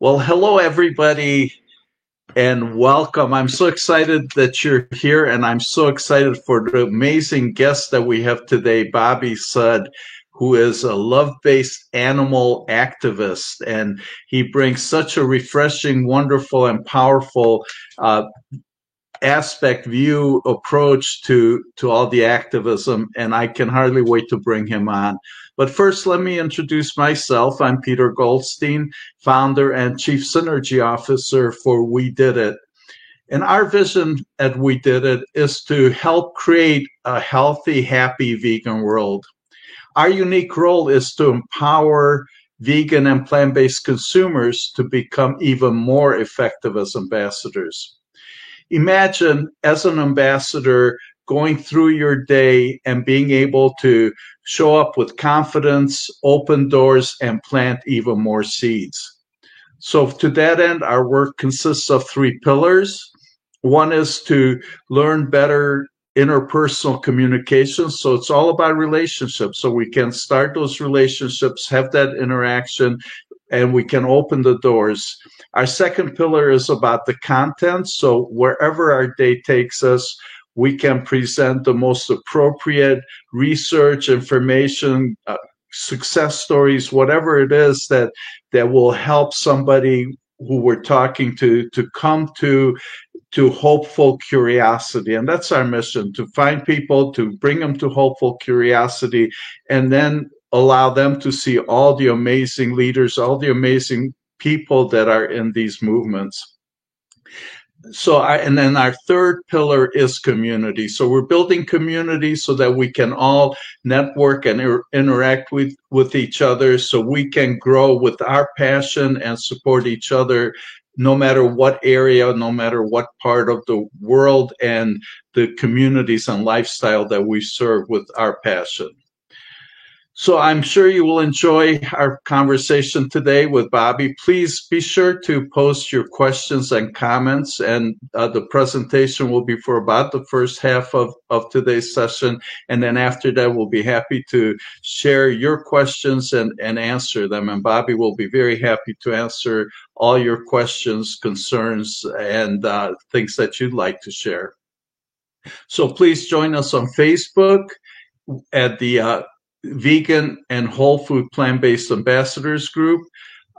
Well, hello, everybody, and welcome. I'm so excited that you're here, and I'm so excited for the amazing guest that we have today, Bobby Sud, who is a love based animal activist. And he brings such a refreshing, wonderful, and powerful uh, aspect view approach to to all the activism and i can hardly wait to bring him on. But first let me introduce myself. I'm peter goldstein founder and chief synergy officer for we did it. And our vision at we did it is to help create a healthy happy vegan world. Our unique role is to empower vegan and plant-based consumers to become even more effective as ambassadors imagine as an ambassador going through your day and being able to show up with confidence, open doors, and plant even more seeds. So, to that end, our work consists of three pillars. One is to learn better interpersonal communication. So, it's all about relationships. So, we can start those relationships, have that interaction, and we can open the doors. Our second pillar is about the content. So wherever our day takes us, we can present the most appropriate research, information, uh, success stories, whatever it is that that will help somebody who we're talking to to come to to hopeful curiosity and that's our mission to find people to bring them to hopeful curiosity and then allow them to see all the amazing leaders, all the amazing people that are in these movements. So, I, and then our third pillar is community. So we're building community so that we can all network and er, interact with, with each other so we can grow with our passion and support each other no matter what area, no matter what part of the world and the communities and lifestyle that we serve with our passion. So I'm sure you will enjoy our conversation today with Bobby. Please be sure to post your questions and comments, and uh, the presentation will be for about the first half of, of today's session. And then after that, we'll be happy to share your questions and, and answer them. And Bobby will be very happy to answer all your questions, concerns, and uh, things that you'd like to share. So please join us on Facebook at the uh, vegan and whole food plant based ambassadors group.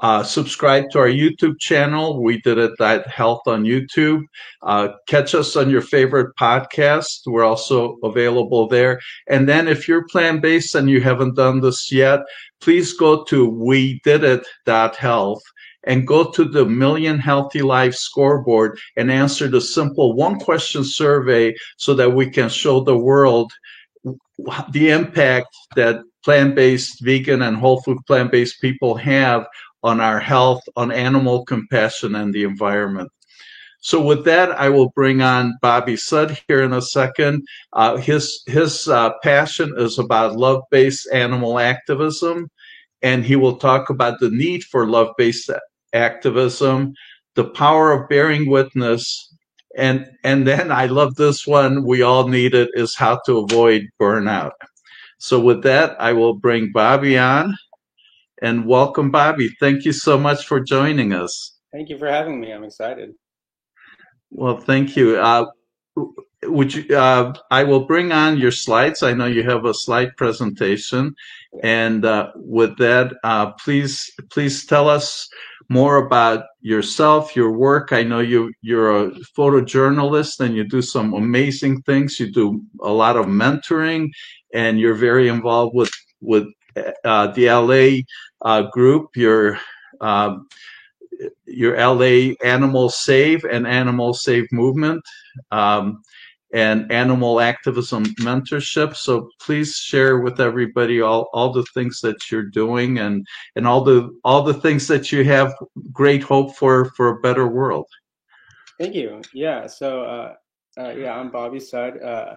Uh, subscribe to our YouTube channel. We did it at Health on YouTube. Uh, catch us on your favorite podcast. We're also available there. And then if you're plant based and you haven't done this yet, please go to we did it that health and go to the Million Healthy Lives scoreboard and answer the simple one question survey so that we can show the world the impact that plant-based vegan and whole food plant-based people have on our health on animal compassion and the environment. So with that i will bring on bobby sud here in a second. Uh, his his uh, passion is about love-based animal activism and he will talk about the need for love-based activism the power of bearing witness and and then I love this one. We all need it. Is how to avoid burnout. So with that, I will bring Bobby on, and welcome, Bobby. Thank you so much for joining us. Thank you for having me. I'm excited. Well, thank you. Uh, would you? Uh, I will bring on your slides. I know you have a slide presentation, and uh, with that, uh, please please tell us more about yourself, your work. I know you you're a photojournalist and you do some amazing things. You do a lot of mentoring, and you're very involved with with uh, the LA uh, group. Your um, your LA Animal Save and Animal Save movement. Um, and animal activism mentorship. So please share with everybody all, all the things that you're doing and, and all the all the things that you have great hope for for a better world. Thank you. Yeah. So uh, uh, yeah, I'm Bobby Sud. Uh,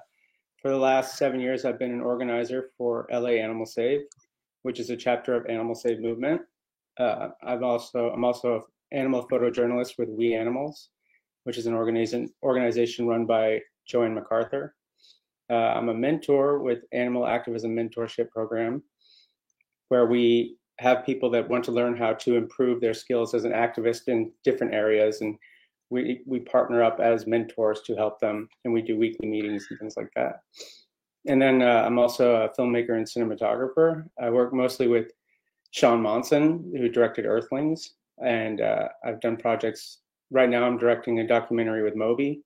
for the last seven years, I've been an organizer for LA Animal Save, which is a chapter of Animal Save movement. Uh, I've also I'm also an animal photojournalist with We Animals, which is an organization organization run by Jo-Anne McArthur. Uh, I'm a mentor with Animal Activism Mentorship Program, where we have people that want to learn how to improve their skills as an activist in different areas, and we we partner up as mentors to help them, and we do weekly meetings and things like that. And then uh, I'm also a filmmaker and cinematographer. I work mostly with Shaun Monson, who directed Earthlings, and uh, I've done projects. Right now, I'm directing a documentary with Moby.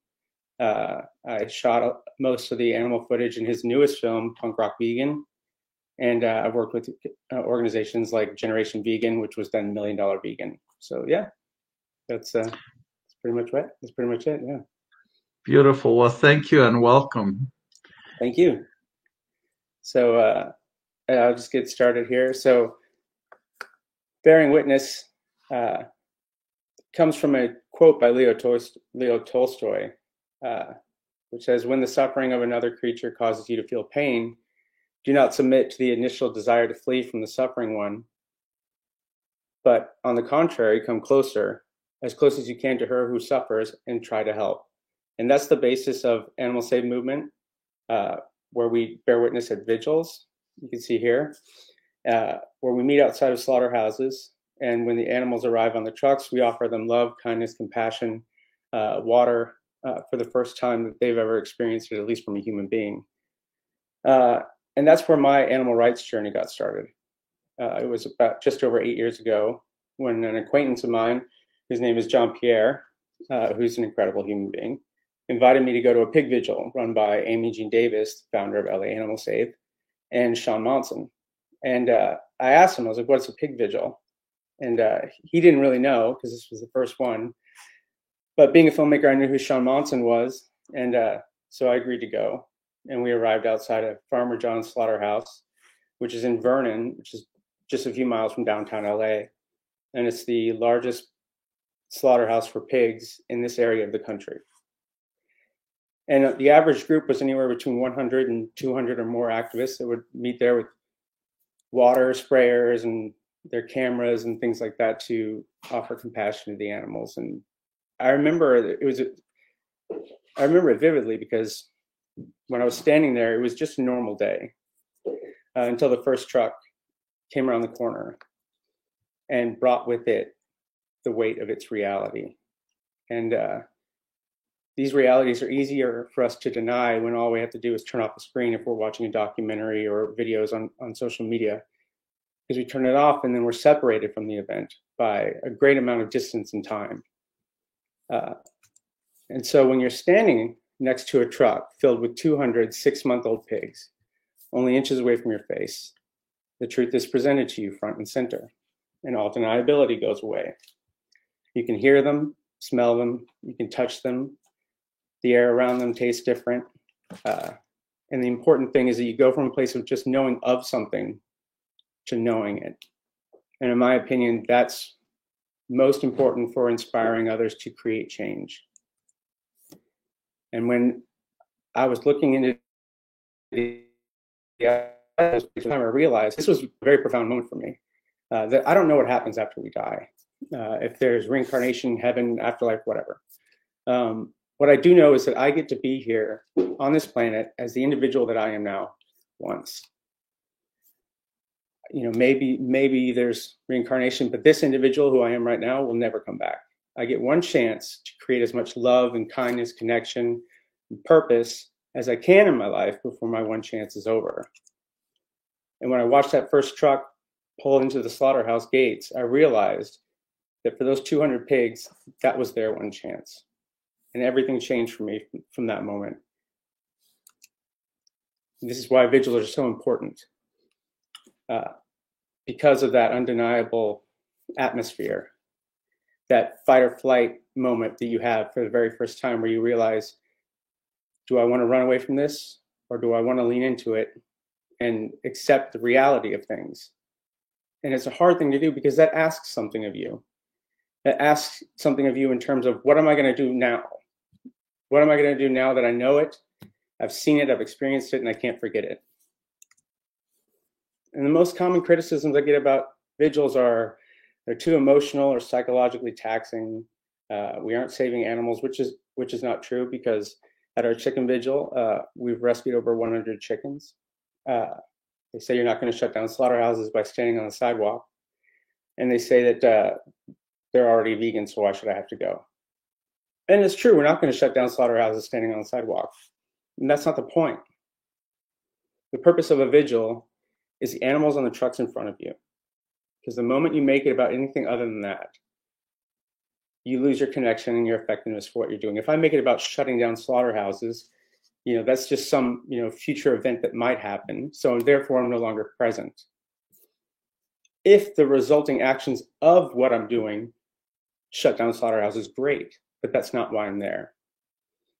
Uh, I shot most of the animal footage in his newest film, Punk Rock Vegan, and uh, I've worked with uh, organizations like Generation Vegan, which was then Million Dollar Vegan. So yeah, that's uh, that's pretty much it. That's pretty much it. Yeah. Beautiful. Well, thank you and welcome. Thank you. So uh, I'll just get started here. So bearing witness uh, comes from a quote by Leo, Tolst- Leo Tolstoy, uh, which says, "When the suffering of another creature causes you to feel pain." Do not submit to the initial desire to flee from the suffering one, but on the contrary, come closer, as close as you can to her who suffers, and try to help. And that's the basis of Animal Save Movement, uh, where we bear witness at vigils. You can see here, uh, where we meet outside of slaughterhouses. And when the animals arrive on the trucks, we offer them love, kindness, compassion, uh, water uh, for the first time that they've ever experienced it, at least from a human being. Uh, and that's where my animal rights journey got started. Uh, it was about just over eight years ago when an acquaintance of mine, whose name is John Pierre, uh, who's an incredible human being, invited me to go to a pig vigil run by Amy Jean Davis, founder of LA Animal Save, and Shaun Monson. And uh, I asked him, I was like, what's a pig vigil? And uh, he didn't really know because this was the first one. But being a filmmaker, I knew who Shaun Monson was. And uh, so I agreed to go and we arrived outside of Farmer John's Slaughterhouse, which is in Vernon, which is just a few miles from downtown LA. And it's the largest slaughterhouse for pigs in this area of the country. And the average group was anywhere between 100 and 200 or more activists that would meet there with water sprayers and their cameras and things like that to offer compassion to the animals. And I remember it was, I remember it vividly because when I was standing there, it was just a normal day uh, until the first truck came around the corner and brought with it the weight of its reality. And uh, these realities are easier for us to deny when all we have to do is turn off the screen if we're watching a documentary or videos on, on social media. Because we turn it off and then we're separated from the event by a great amount of distance and time. Uh, and so when you're standing next to a truck filled with 200 six month old pigs, only inches away from your face. The truth is presented to you front and center, and all deniability goes away. You can hear them, smell them, you can touch them. The air around them tastes different. Uh, and the important thing is that you go from a place of just knowing of something to knowing it. And in my opinion, that's most important for inspiring others to create change. And when I was looking into the time, I realized this was a very profound moment for me. Uh, that I don't know what happens after we die, uh, if there's reincarnation, heaven, afterlife, whatever. Um, what I do know is that I get to be here on this planet as the individual that I am now once. You know, maybe maybe there's reincarnation, but this individual who I am right now will never come back. I get one chance to create as much love and kindness, connection, and purpose as I can in my life before my one chance is over. And when I watched that first truck pull into the slaughterhouse gates, I realized that for those 200 pigs, that was their one chance. And everything changed for me from that moment. This is why vigils are so important. Uh, because of that undeniable atmosphere that fight or flight moment that you have for the very first time where you realize do I want to run away from this or do I want to lean into it and accept the reality of things? And it's a hard thing to do because that asks something of you. That asks something of you in terms of what am I going to do now? What am I going to do now that I know it? I've seen it, I've experienced it, and I can't forget it. And the most common criticisms I get about vigils are they're too emotional or psychologically taxing. Uh, we aren't saving animals, which is which is not true because at our chicken vigil, uh, we've rescued over 100 chickens. Uh, they say you're not going to shut down slaughterhouses by standing on the sidewalk, and they say that uh, they're already vegan, so why should I have to go? And it's true, we're not going to shut down slaughterhouses standing on the sidewalk. And that's not the point. The purpose of a vigil is the animals on the trucks in front of you. Because the moment you make it about anything other than that, you lose your connection and your effectiveness for what you're doing. If I make it about shutting down slaughterhouses, you know, that's just some, you know, future event that might happen. So therefore I'm no longer present. If the resulting actions of what I'm doing shut down slaughterhouses, great, but that's not why I'm there.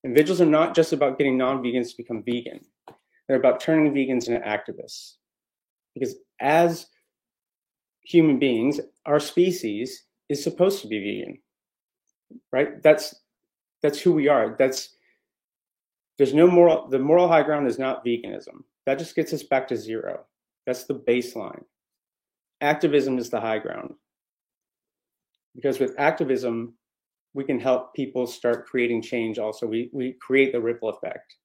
And vigils are not just about getting non-vegans to become vegan. They're about turning vegans into activists. Because as human beings, our species is supposed to be vegan. Right? That's that's who we are. That's there's no moral the moral high ground is not veganism. That just gets us back to zero. That's the baseline. Activism is the high ground. Because with activism, we can help people start creating change also. We, we create the ripple effect.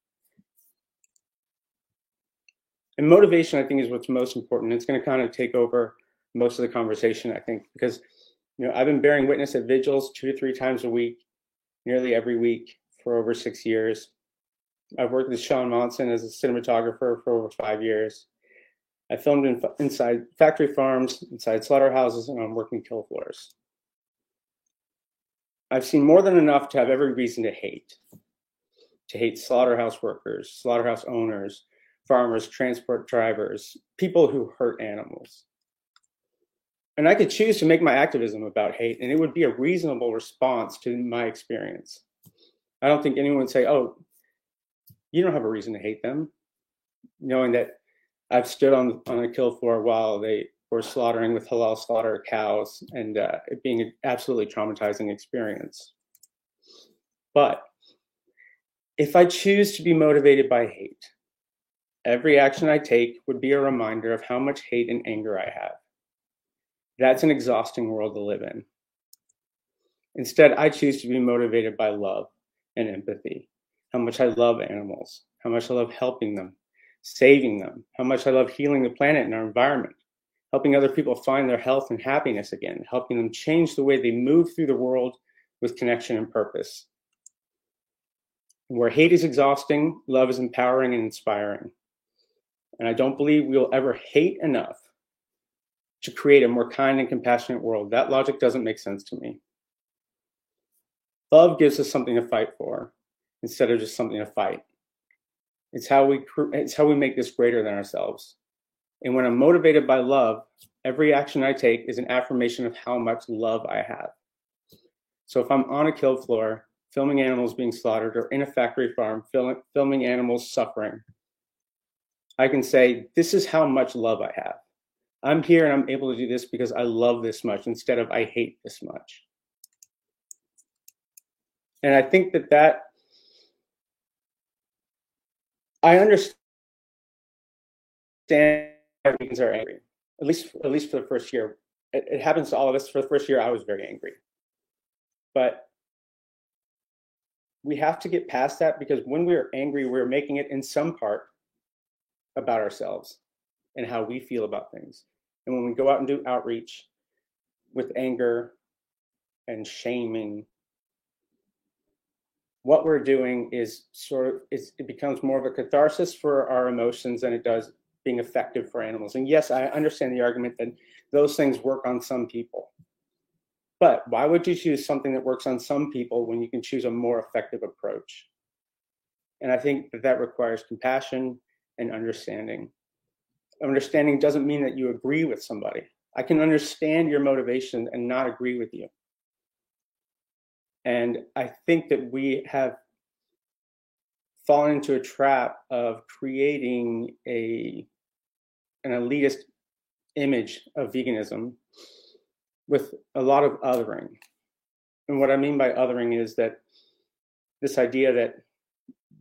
And motivation, I think, is what's most important. It's going to kind of take over most of the conversation, I think, because you know I've been bearing witness at vigils two to three times a week, nearly every week for over six years. I've worked with Shaun Monson as a cinematographer for over five years. I filmed in, inside factory farms, inside slaughterhouses, and on working kill floors. I've seen more than enough to have every reason to hate. To hate slaughterhouse workers, slaughterhouse owners, farmers, transport drivers, people who hurt animals. And I could choose to make my activism about hate, and it would be a reasonable response to my experience. I don't think anyone would say, oh, you don't have a reason to hate them, knowing that I've stood on, on a kill floor while they were slaughtering with halal slaughter cows and uh, it being an absolutely traumatizing experience. But if I choose to be motivated by hate, Every action I take would be a reminder of how much hate and anger I have. That's an exhausting world to live in. Instead, I choose to be motivated by love and empathy, how much I love animals, how much I love helping them, saving them, how much I love healing the planet and our environment, helping other people find their health and happiness again, helping them change the way they move through the world with connection and purpose. Where hate is exhausting, love is empowering and inspiring. And I don't believe we'll ever hate enough to create a more kind and compassionate world. That logic doesn't make sense to me. Love gives us something to fight for instead of just something to fight. It's how we it's how we make this greater than ourselves. And when I'm motivated by love, every action I take is an affirmation of how much love I have. So if I'm on a kill floor, filming animals being slaughtered, or in a factory farm, filming animals suffering, I can say, this is how much love I have. I'm here and I'm able to do this because I love this much instead of I hate this much. And I think that that I understand vegans are angry. At least, at least for the first year, it, it happens to all of us. For the first year, I was very angry, but we have to get past that because when we're angry, we're making it in some part about ourselves and how we feel about things. And when we go out and do outreach with anger and shaming, what we're doing is sort of it becomes more of a catharsis for our emotions than it does being effective for animals. And yes, I understand the argument that those things work on some people. But why would you choose something that works on some people when you can choose a more effective approach? And I think that that requires compassion and understanding. Understanding doesn't mean that you agree with somebody. I can understand your motivation and not agree with you. And I think that we have fallen into a trap of creating a an elitist image of veganism with a lot of othering. And what I mean by othering is that this idea that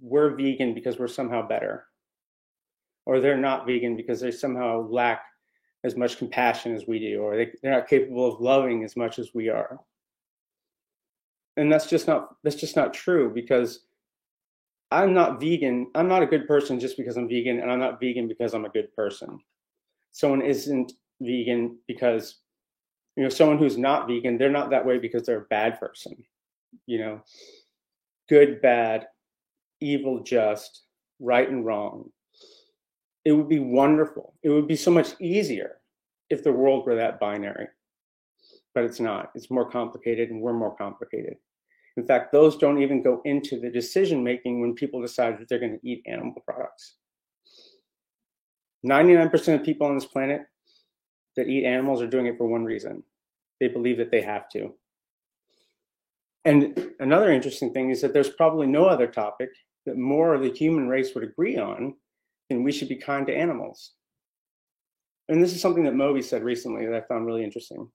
we're vegan because we're somehow better or they're not vegan because they somehow lack as much compassion as we do, or they, they're not capable of loving as much as we are. And that's just not that's just not true because I'm not vegan. I'm not a good person just because I'm vegan, and I'm not vegan because I'm a good person. Someone isn't vegan because You know, someone who's not vegan, they're not that way because they're a bad person. You know, good, bad, evil, just, right and wrong. It would be wonderful. It would be so much easier if the world were that binary. But it's not. It's more complicated and we're more complicated. In fact, those don't even go into the decision making when people decide that they're going to eat animal products. 99% of people on this planet that eat animals are doing it for one reason they believe that they have to. And another interesting thing is that there's probably no other topic that more of the human race would agree on than we should be kind to animals. And this is something that Moby said recently that I found really interesting.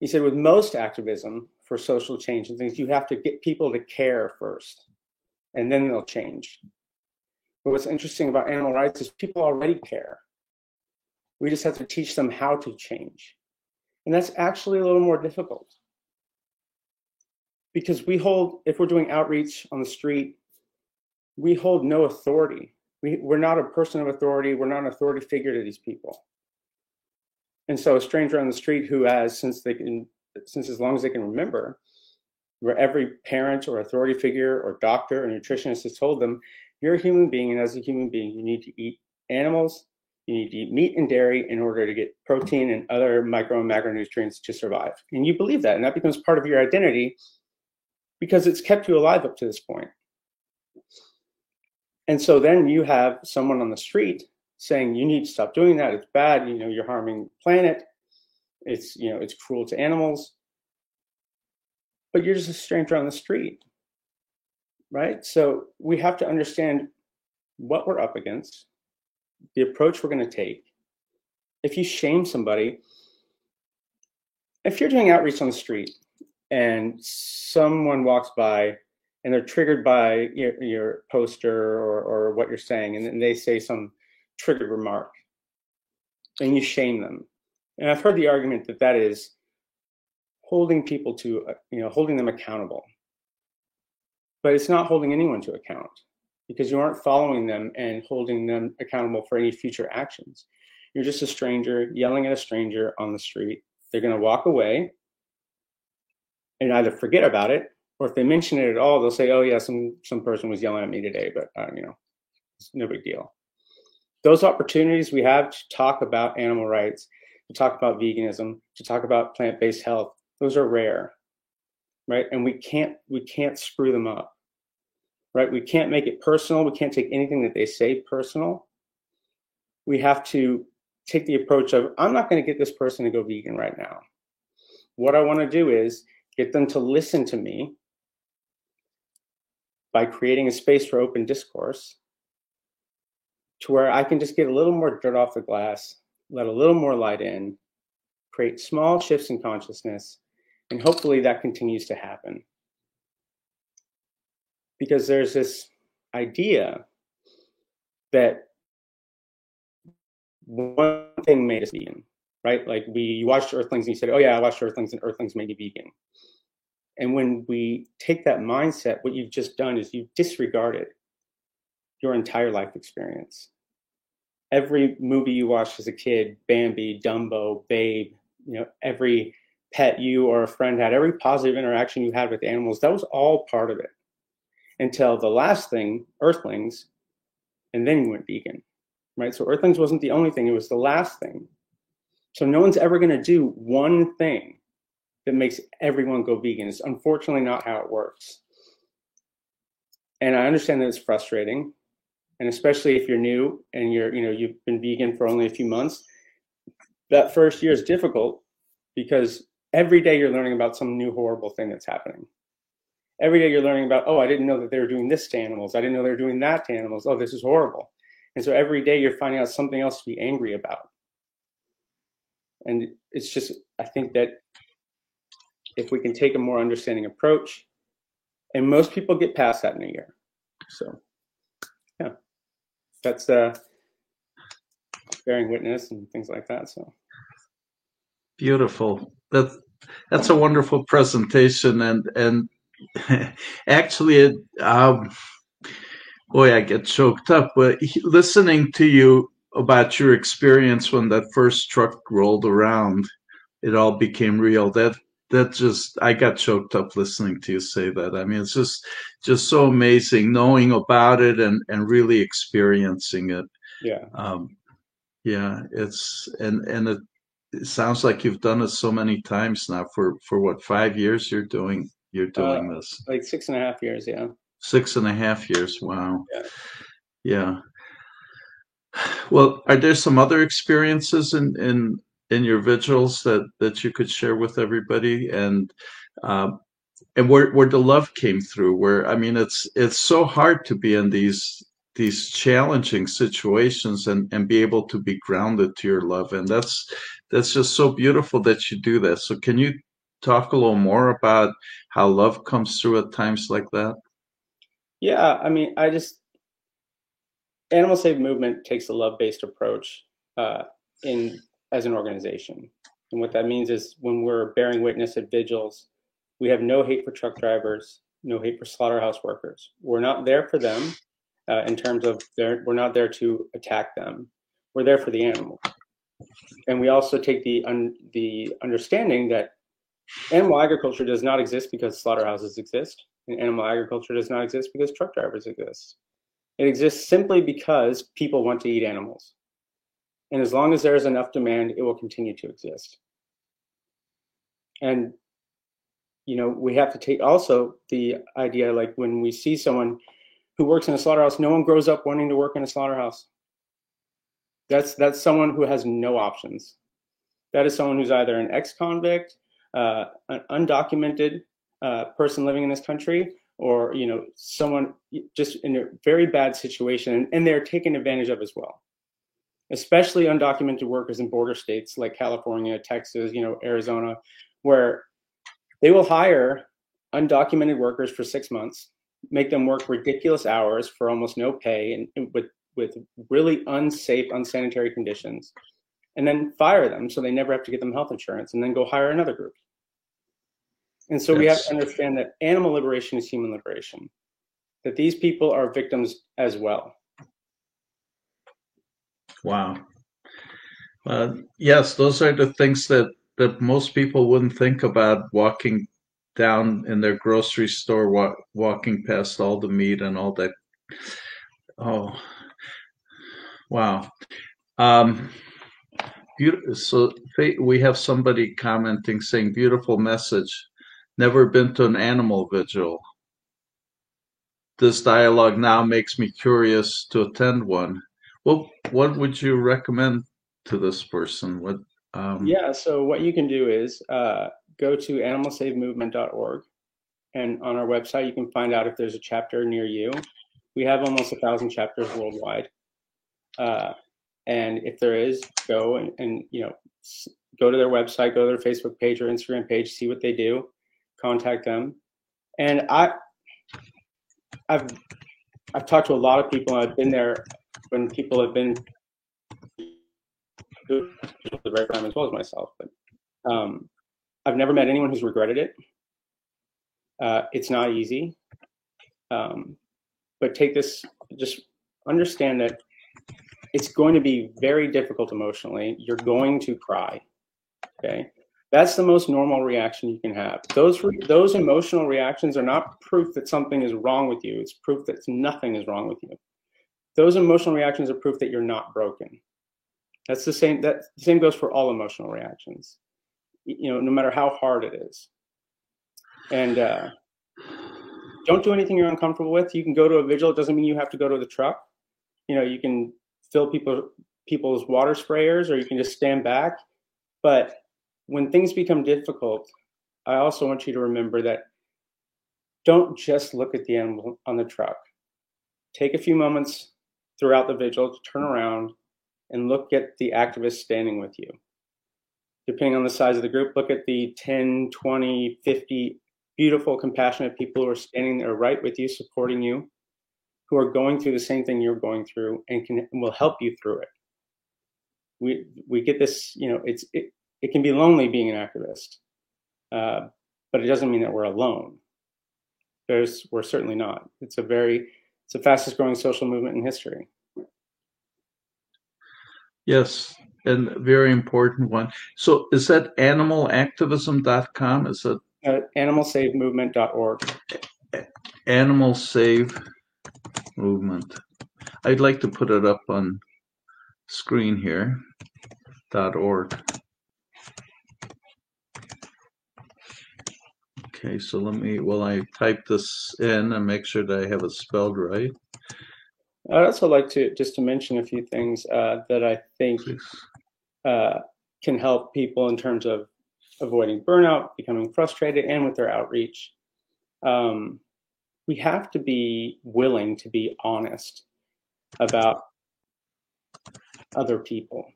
He said, with most activism for social change and things, you have to get people to care first, and then they'll change. But what's interesting about animal rights is people already care. We just have to teach them how to change. And that's actually a little more difficult. Because we hold, if we're doing outreach on the street, we hold no authority. We, we're not a person of authority. We're not an authority figure to these people. And so a stranger on the street who has, since they can, since as long as they can remember, where every parent or authority figure or doctor or nutritionist has told them, you're a human being, and as a human being, you need to eat animals, you need to eat meat and dairy in order to get protein and other micro and macronutrients to survive. And you believe that, and that becomes part of your identity because it's kept you alive up to this point. And so then you have someone on the street saying you need to stop doing that. It's bad. You know, you're harming the planet. It's you know, it's cruel to animals. But you're just a stranger on the street, right? So we have to understand what we're up against, the approach we're going to take. If you shame somebody, if you're doing outreach on the street and someone walks by and they're triggered by your, your poster or, or what you're saying, and then they say some triggered remark, and you shame them. And I've heard the argument that that is holding people to, uh, you know, holding them accountable. But it's not holding anyone to account because you aren't following them and holding them accountable for any future actions. You're just a stranger yelling at a stranger on the street. They're going to walk away and either forget about it, or if they mention it at all, they'll say, "Oh yeah, some some person was yelling at me today, but uh, you know, it's no big deal." Those opportunities we have to talk about animal rights, to talk about veganism, to talk about plant-based health, those are rare, right? And we can't we can't screw them up, right? We can't make it personal. We can't take anything that they say personal. We have to take the approach of I'm not going to get this person to go vegan right now. What I want to do is get them to listen to me by creating a space for open discourse to where I can just get a little more dirt off the glass, let a little more light in, create small shifts in consciousness, and hopefully that continues to happen. Because there's this idea that one thing made us vegan, right? Like we watched Earthlings and you said, oh yeah, I watched Earthlings and Earthlings made me vegan. And when we take that mindset, what you've just done is you've disregarded your entire life experience. Every movie you watched as a kid, Bambi, Dumbo, Babe, you know, every pet you or a friend had, every positive interaction you had with animals, that was all part of it. Until the last thing, Earthlings, and then you went vegan, right? So Earthlings wasn't the only thing, it was the last thing. So no one's ever going to do one thing that makes everyone go vegan. It's unfortunately not how it works. And I understand that it's frustrating. And especially if you're new and you're, you know, you've been vegan for only a few months, that first year is difficult because every day you're learning about some new horrible thing that's happening. Every day you're learning about, oh, I didn't know that they were doing this to animals. I didn't know they were doing that to animals. Oh, this is horrible. And so every day you're finding out something else to be angry about. And it's just, I think that if we can take a more understanding approach. And most people get past that in a year. So, yeah, that's uh, bearing witness and things like that. So, beautiful. That's that's a wonderful presentation, and and actually, it, um, boy, I get choked up. But listening to you about your experience when that first truck rolled around it all became real. That that just I got choked up listening to you say that. I mean, it's just just so amazing knowing about it and and really experiencing it. Yeah. Um, yeah, it's and and it, it sounds like you've done it so many times now. For for what five years you're doing you're doing Uh, this? Like six and a half years, yeah. Six and a half years. Wow. Yeah. Yeah. Well, are there some other experiences in in in your vigils that that you could share with everybody and um, and where where the love came through? Where I mean, it's it's so hard to be in these these challenging situations and and be able to be grounded to your love, and that's that's just so beautiful that you do that. So, can you talk a little more about how love comes through at times like that? Yeah, I mean, I just Animal Save Movement takes a love-based approach uh, in as an organization, and what that means is when we're bearing witness at vigils, we have no hate for truck drivers, no hate for slaughterhouse workers. We're not there for them uh, in terms of their, we're not there to attack them. We're there for the animal, and we also take the un, the understanding that animal agriculture does not exist because slaughterhouses exist, and animal agriculture does not exist because truck drivers exist. It exists simply because people want to eat animals. And as long as there is enough demand, it will continue to exist. And, you know, we have to take also the idea like when we see someone who works in a slaughterhouse, no one grows up wanting to work in a slaughterhouse. That's that's someone who has no options. That is someone who's either an ex-convict, uh, an undocumented uh, person living in this country, or you know someone just in a very bad situation and, and they're taken advantage of as well especially undocumented workers in border states like california texas you know arizona where they will hire undocumented workers for six months make them work ridiculous hours for almost no pay and, and with with really unsafe unsanitary conditions and then fire them so they never have to get them health insurance and then go hire another group and so we have to understand that animal liberation is human liberation, that these people are victims as well. Wow. Uh, yes, those are the things that, that most people wouldn't think about walking down in their grocery store, wa- walking past all the meat and all that. Oh, wow. Um, beautiful. So we have somebody commenting saying, beautiful message. Never been to an animal vigil. This dialogue now makes me curious to attend one. Well, what would you recommend to this person? What? Um... Yeah, so what you can do is uh, go to animalsavemovement.org, and on our website you can find out if there's a chapter near you. We have almost a thousand chapters worldwide, uh, and if there is, go and, and you know go to their website, go to their Facebook page or Instagram page, see what they do contact them. And I, I've, I've talked to a lot of people. I've been there when people have been the right time as well as myself. But um, I've never met anyone who's regretted it. Uh, it's not easy, um, but take this. Just understand that it's going to be very difficult emotionally. You're going to cry. Okay. That's the most normal reaction you can have. Those those emotional reactions are not proof that something is wrong with you. It's proof that nothing is wrong with you. Those emotional reactions are proof that you're not broken. That's the same. That the same goes for all emotional reactions. You know, no matter how hard it is. And uh, don't do anything you're uncomfortable with. You can go to a vigil. It doesn't mean you have to go to the truck. You know, you can fill people people's water sprayers, or you can just stand back. But when things become difficult, I also want you to remember that don't just look at the animal on the truck. Take a few moments throughout the vigil to turn around and look at the activists standing with you. Depending on the size of the group, look at the 10, 20, 50 beautiful, compassionate people who are standing there right with you, supporting you, who are going through the same thing you're going through and can and will help you through it. We we get this, you know, it's it, it can be lonely being an activist, uh, but it doesn't mean that we're alone. There's, we're certainly not. It's a very, it's the fastest growing social movement in history. Yes, and very important one. So is that animalactivism.com? Is that uh, animalsavemovement.org? Animal Save Movement. I'd like to put it up on screen here. Dot org. Okay, so let me, while I type this in and make sure that I have it spelled right. I'd also like to just to mention a few things uh, that I think uh, can help people in terms of avoiding burnout, becoming frustrated, and with their outreach. Um, we have to be willing to be honest about other people.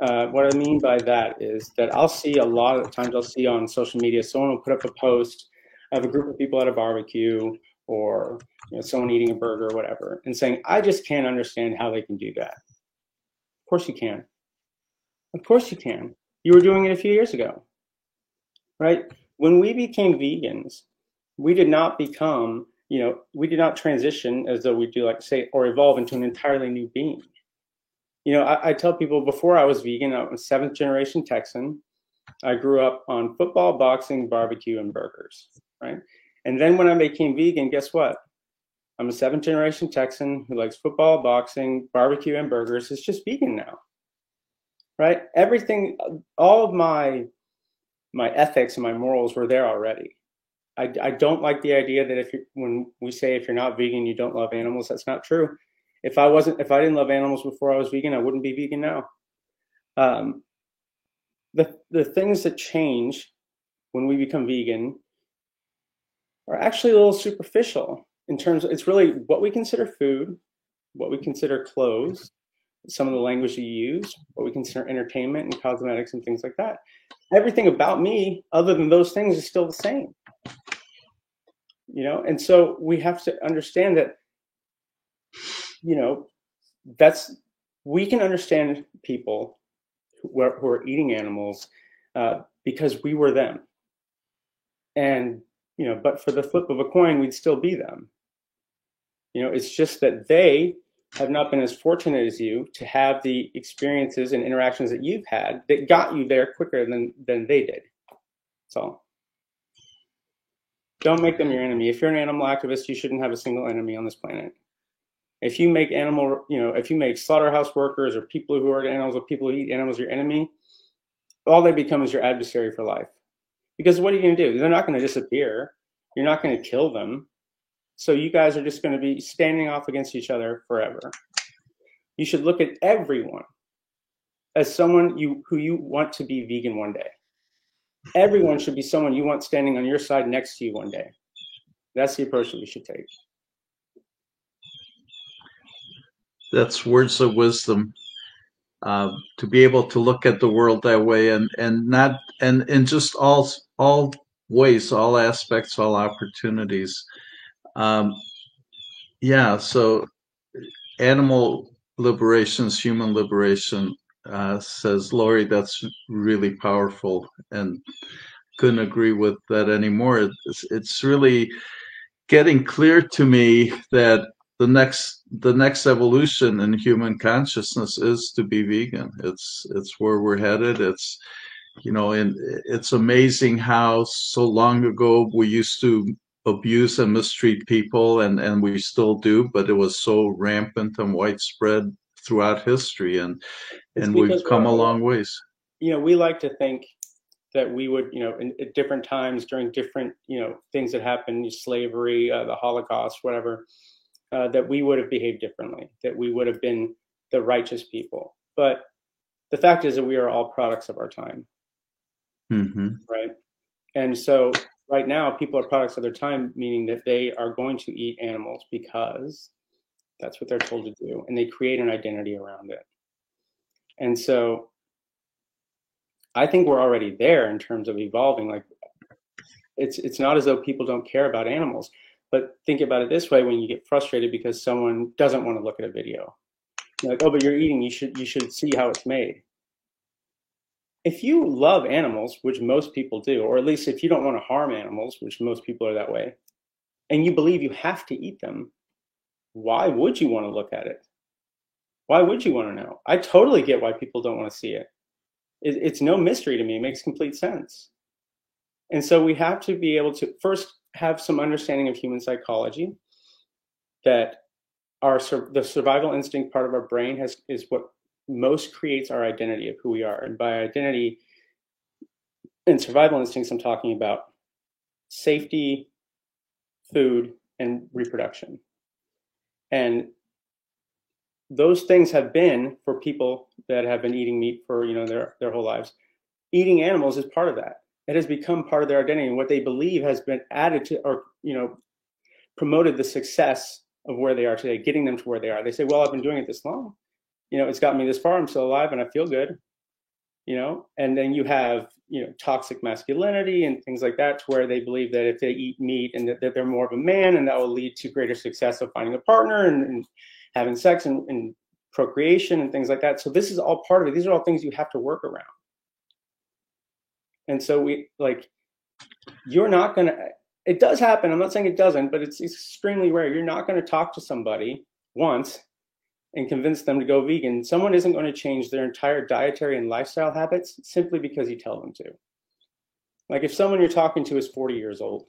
Uh, what I mean by that is that I'll see a lot of times I'll see on social media someone will put up a post of a group of people at a barbecue or you know, someone eating a burger or whatever and saying, I just can't understand how they can do that. Of course you can. Of course you can. You were doing it a few years ago, right? When we became vegans, we did not become, you know, we did not transition as though we do like say or evolve into an entirely new being you know, I, I tell people before I was vegan, I'm a seventh generation Texan. I grew up on football, boxing, barbecue, and burgers, right? And then when I became vegan, guess what? I'm a seventh generation Texan who likes football, boxing, barbecue, and burgers. It's just vegan now, right? Everything, all of my my ethics and my morals were there already. I, I don't like the idea that if you when we say if you're not vegan, you don't love animals. That's not true if I wasn't, if I didn't love animals before I was vegan, I wouldn't be vegan now. Um, the the things that change when we become vegan are actually a little superficial in terms of it's really what we consider food, what we consider clothes, some of the language you use, what we consider entertainment and cosmetics and things like that. Everything about me, other than those things, is still the same. You know, and so we have to understand that you know, that's we can understand people who are, who are eating animals uh, because we were them. And you know, but for the flip of a coin, we'd still be them. You know, it's just that they have not been as fortunate as you to have the experiences and interactions that you've had that got you there quicker than than they did. So don't make them your enemy. If you're an animal activist, you shouldn't have a single enemy on this planet. If you make animal, you know, if you make slaughterhouse workers or people who are animals or people who eat animals your enemy, all they become is your adversary for life. Because what are you going to do? They're not going to disappear. You're not going to kill them. So you guys are just going to be standing off against each other forever. You should look at everyone as someone you who you want to be vegan one day. Everyone should be someone you want standing on your side next to you one day. That's the approach that we should take. That's words of wisdom. Uh, to be able to look at the world that way and and not and in just all all ways, all aspects, all opportunities. Um, yeah, so animal liberations, human liberation, uh, says Lori. That's really powerful, and couldn't agree with that anymore. It's, it's really getting clear to me that the next the next evolution in human consciousness is to be vegan. It's it's where we're headed. It's you know, and it's amazing how so long ago we used to abuse and mistreat people, and and we still do, but it was so rampant and widespread throughout history, and it's and we've come a long ways. You know, we like to think that we would, you know, in, at different times during different, you know, things that happened, slavery, uh, the Holocaust, whatever uh, that we would have behaved differently, that we would have been the righteous people. But the fact is that we are all products of our time. Mm-hmm. Right. And so right now, people are products of their time, meaning that they are going to eat animals because that's what they're told to do. And they create an identity around it. And so I think we're already there in terms of evolving. Like it's it's not as though people don't care about animals. But think about it this way: when you get frustrated because someone doesn't want to look at a video, you're like, "Oh, but you're eating. You should you should see how it's made." If you love animals, which most people do, or at least if you don't want to harm animals, which most people are that way, and you believe you have to eat them, why would you want to look at it? Why would you want to know? I totally get why people don't want to see it. it. It's no mystery to me. It makes complete sense. And so we have to be able to first have some understanding of human psychology that our the survival instinct part of our brain has is what most creates our identity of who we are. And by identity and survival instincts, I'm talking about safety, food, and reproduction. And those things have been for people that have been eating meat for you know their their whole lives. Eating animals is part of that. It has become part of their identity, and what they believe has been added to or you know promoted the success of where they are today, getting them to where they are. They say, "Well, I've been doing it this long. You know, it's got me this far. I'm still alive, and I feel good." You know, and then you have you know toxic masculinity and things like that, to where they believe that if they eat meat and that, they're more of a man, and that will lead to greater success of finding a partner and, and having sex and, and procreation and things like that. So this is all part of it. These are all things you have to work around. And so we like you're not going to it does happen. I'm not saying it doesn't, but it's extremely rare. You're not going to talk to somebody once and convince them to go vegan. Someone isn't going to change their entire dietary and lifestyle habits simply because you tell them to. Like if someone you're talking to is 40 years old,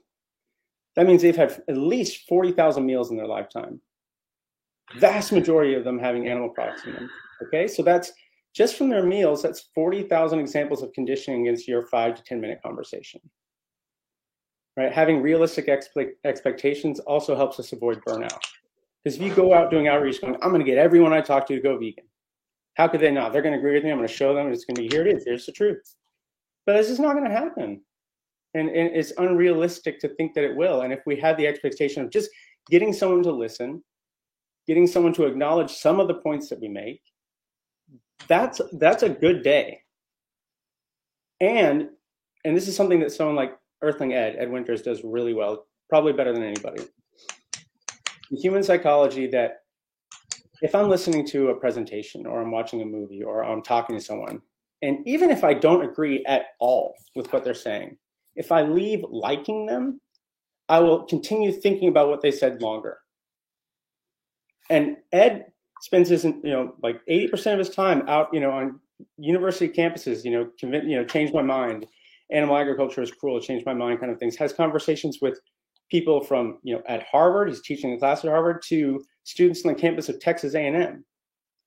that means they've had at least 40,000 meals in their lifetime vast majority of them having animal products in them. Okay, so that's just from their meals, that's 40,000 examples of conditioning against your five to 10 minute conversation. Right? Having realistic expe- expectations also helps us avoid burnout. Because if you go out doing outreach, going, I'm going to get everyone I talk to to go vegan. How could they not? They're going to agree with me. I'm going to show them it's going to be here it is. Here's the truth. But this is not going to happen. And, and it's unrealistic to think that it will. And if we had the expectation of just getting someone to listen, getting someone to acknowledge some of the points that we make, that's that's a good day. And and this is something that someone like Earthling Ed, Ed Winters does really well, probably better than anybody. Human psychology that if I'm listening to a presentation or I'm watching a movie or I'm talking to someone, and even if I don't agree at all with what they're saying, if I leave liking them, I will continue thinking about what they said longer and Ed spends his you know like 80% of his time out you know on university campuses you know convince you know change my mind. Animal agriculture is cruel change my mind kind of things. Has conversations with people from you know at harvard he's teaching a class at harvard to students on the campus of texas a&m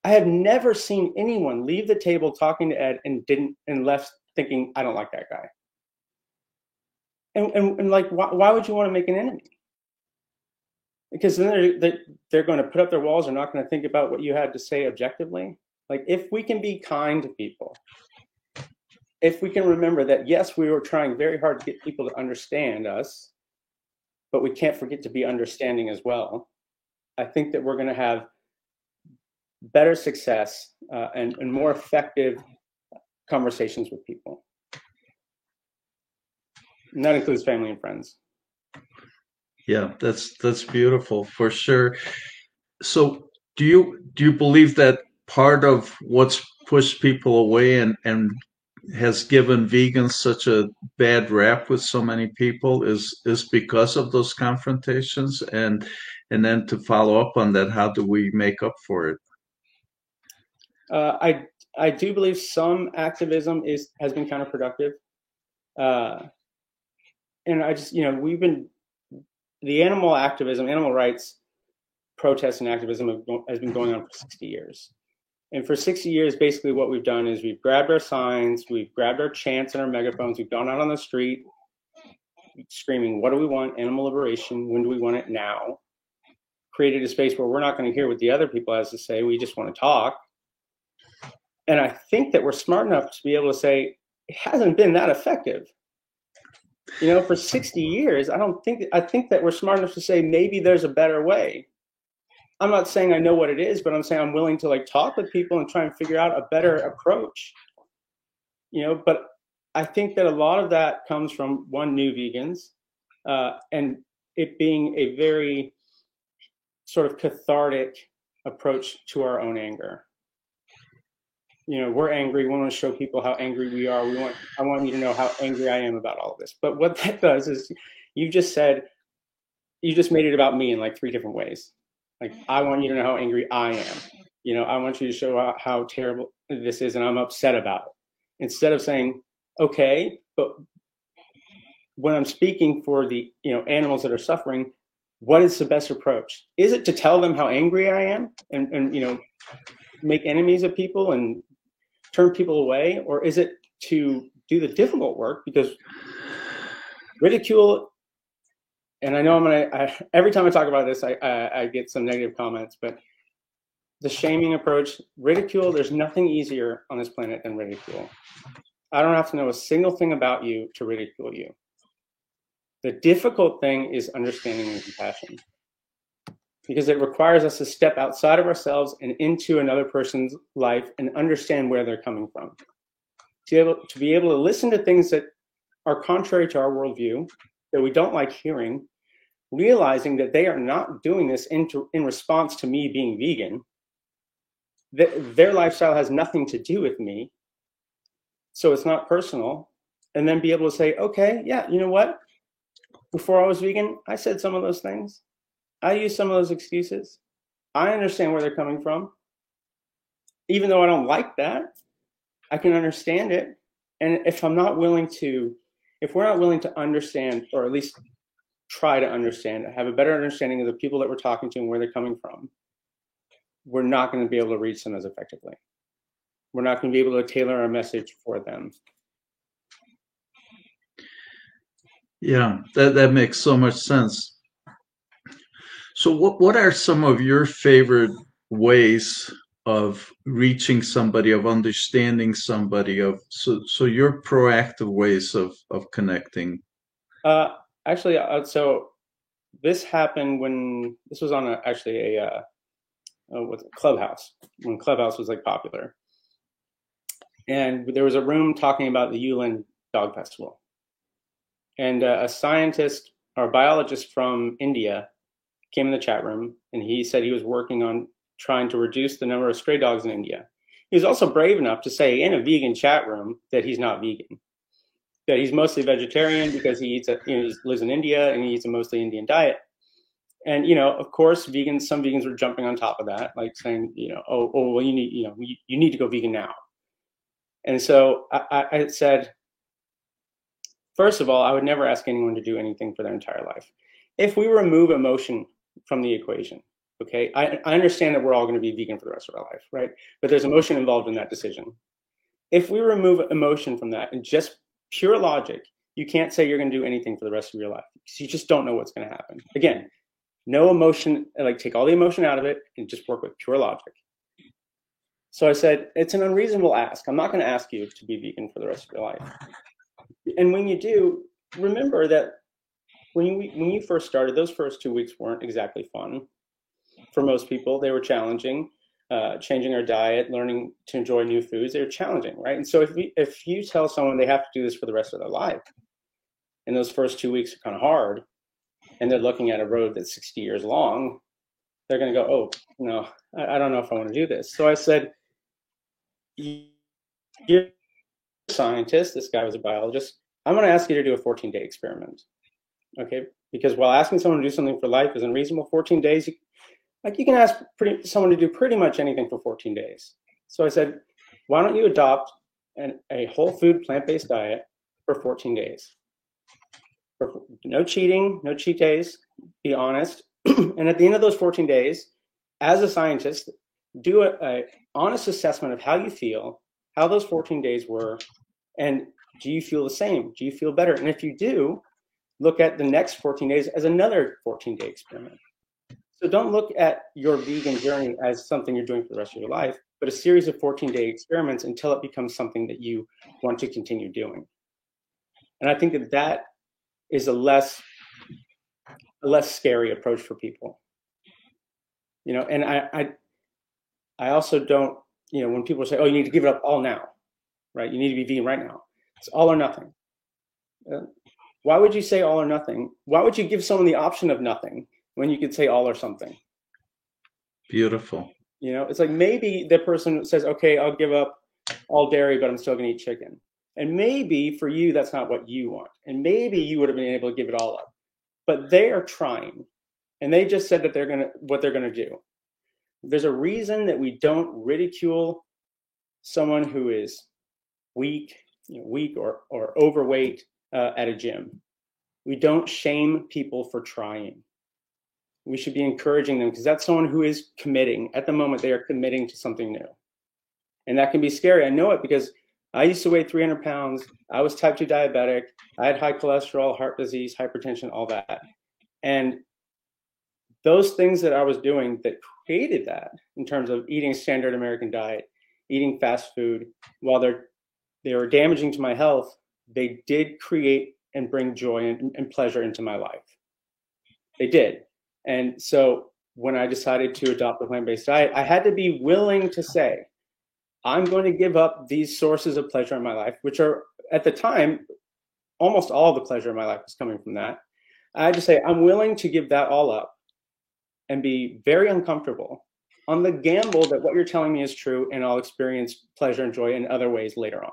i have never seen anyone leave the table talking to ed and didn't and left thinking i don't like that guy. And, and, and like why, why would you want to make an enemy because then they're, they're going to put up their walls they're not going to think about what you had to say objectively. Like if we can be kind to people if we can remember that yes we were trying very hard to get people to understand us but we can't forget to be understanding as well i think that we're going to have better success uh, and, and more effective conversations with people. And that includes family and friends yeah that's that's beautiful for sure. So do you do you believe that part of what's pushed people away and and has given vegans such a bad rap with so many people is is because of those confrontations? And and then to follow up on that how do we make up for it? Uh, i i do believe some activism is has been counterproductive. Uh, and i just you know we've been the animal activism, animal rights protests and activism has been going on for 60 years. And for 60 years, basically what we've done is we've grabbed our signs, we've grabbed our chants and our megaphones, we've gone out on the street screaming, what do we want? Animal liberation. When do we want it now? Created a space where we're not going to hear what the other people has to say. We just want to talk. And I think that we're smart enough to be able to say, it hasn't been that effective you know for 60 years i don't think i think that we're smart enough to say maybe there's a better way. I'm not saying i know what it is but i'm saying i'm willing to like talk with people and try and figure out a better approach. You know but i think that a lot of that comes from one new vegans uh, and it being a very sort of cathartic approach to our own anger you know we're angry. We want to show people how angry we are. We want i want you to know how angry i am about all of this. But what that does is you just said you just made it about me in like three different ways. Like i want you to know how angry i am. You know, I want you to show how, terrible this is and I'm upset about it. Instead of saying, okay, but when I'm speaking for the, you know, animals that are suffering, what is the best approach? Is it to tell them how angry I am and, and you know, make enemies of people and turn people away? Or is it to do the difficult work? Because ridicule and I know I'm gonna. I, every time I talk about this, I, I, I get some negative comments, but the shaming approach, ridicule. There's nothing easier on this planet than ridicule. I don't have to know a single thing about you to ridicule you. The difficult thing is understanding and compassion, because it requires us to step outside of ourselves and into another person's life and understand where they're coming from. To be able to be able to listen to things that are contrary to our worldview that we don't like hearing realizing that they are not doing this in, to, in response to me being vegan. That their lifestyle has nothing to do with me. So it's not personal. And then be able to say, okay, yeah, you know what? Before I was vegan, I said some of those things. I use some of those excuses. I understand where they're coming from. Even though I don't like that, I can understand it. And if I'm not willing to, if we're not willing to understand, or at least try to understand, have a better understanding of the people that we're talking to and where they're coming from, we're not going to be able to reach them as effectively. We're not going to be able to tailor our message for them. Yeah, that, that makes so much sense. So what what are some of your favorite ways of reaching somebody, of understanding somebody, of so so your proactive ways of of connecting? Uh, actually, uh, so this happened when this was on a, actually a uh, uh, what's it, Clubhouse when Clubhouse was like popular, and there was a room talking about the Yulin Dog Festival, and uh, a scientist or a biologist from India came in the chat room, and he said he was working on trying to reduce the number of stray dogs in India. He was also brave enough to say in a vegan chat room that he's not vegan that he's mostly vegetarian because he eats a, you know, he lives in India and he eats a mostly Indian diet. And you know, of course, vegans. Some vegans were jumping on top of that, like saying, you know, oh, oh, well, you need, you know, you, you need to go vegan now. And so I, I said, first of all, I would never ask anyone to do anything for their entire life. If we remove emotion from the equation, okay, I, I understand that we're all going to be vegan for the rest of our life, right? But there's emotion involved in that decision. If we remove emotion from that and just pure logic, you can't say you're going to do anything for the rest of your life because you just don't know what's going to happen. Again, no emotion, like take all the emotion out of it and just work with pure logic. So I said, it's an unreasonable ask. I'm not going to ask you to be vegan for the rest of your life. And when you do, remember that when you when you first started, those first two weeks weren't exactly fun for most people. They were challenging uh, changing our diet, learning to enjoy new foods, they're challenging, right? And so if we, if you tell someone they have to do this for the rest of their life, and those first two weeks are kind of hard, and they're looking at a road that's 60 years long, they're going to go, oh, no, I, I, don't know if I want to do this. So I said, you're a scientist, this guy was a biologist, I'm going to ask you to do a 14 day experiment. Okay, because while asking someone to do something for life is unreasonable, 14 days, like you can ask pretty, someone to do pretty much anything for 14 days. So I said, why don't you adopt an, a whole food plant based diet for 14 days? For, no cheating, no cheat days, be honest. and at the end of those 14 days, as a scientist, do a, a honest assessment of how you feel, how those 14 days were, and do you feel the same? Do you feel better? And if you do, look at the next 14 days as another 14 day experiment. So don't look at your vegan journey as something you're doing for the rest of your life, but a series of 14 day experiments until it becomes something that you want to continue doing. And I think that that is a less a less scary approach for people. You know, and I I, I also don't, you know, when people say, "Oh, you need to give it up all now," right? You need to be vegan right now. It's all or nothing. Uh, why would you say all or nothing? Why would you give someone the option of nothing when you could say all or something. Beautiful. You know, it's like maybe the person says, okay, I'll give up all dairy, but I'm still going to eat chicken. And maybe for you, that's not what you want. And maybe you would have been able to give it all up. But they are trying. And they just said that they're going to, what they're going to do. There's a reason that we don't ridicule someone who is weak, you know, weak or, or overweight uh, at a gym. We don't shame people for trying. We should be encouraging them because that's someone who is committing. At the moment, they are committing to something new. And that can be scary. I know it because I used to weigh 300 pounds. I was type 2 diabetic. I had high cholesterol, heart disease, hypertension, all that. And those things that I was doing that created that in terms of eating standard American diet, eating fast food, while they're they were damaging to my health, they did create and bring joy and, and pleasure into my life. They did. And so when I decided to adopt a plant-based diet, I had to be willing to say, I'm going to give up these sources of pleasure in my life, which are at the time, almost all the pleasure in my life was coming from that. I had to say, I'm willing to give that all up and be very uncomfortable on the gamble that what you're telling me is true and I'll experience pleasure and joy in other ways later on.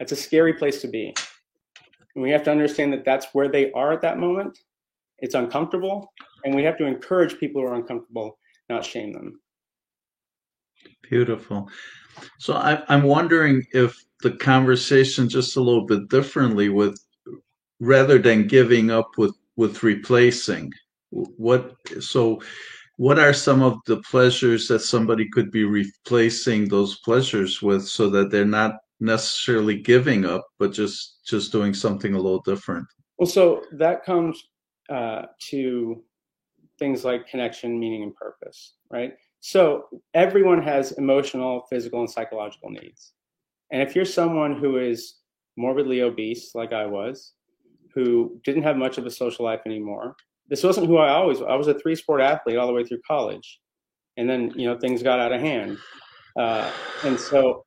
That's a scary place to be. And we have to understand that that's where they are at that moment. It's uncomfortable, and we have to encourage people who are uncomfortable, not shame them. Beautiful. So I, I'm wondering if the conversation just a little bit differently with rather than giving up with with replacing what so what are some of the pleasures that somebody could be replacing those pleasures with so that they're not necessarily giving up but just just doing something a little different well so that comes uh, to things like connection meaning and purpose right so everyone has emotional, physical, and psychological needs. And if you're someone who is morbidly obese, like I was, who didn't have much of a social life anymore, this wasn't who I always. I was a three sport athlete all the way through college, and then you know things got out of hand, uh, and so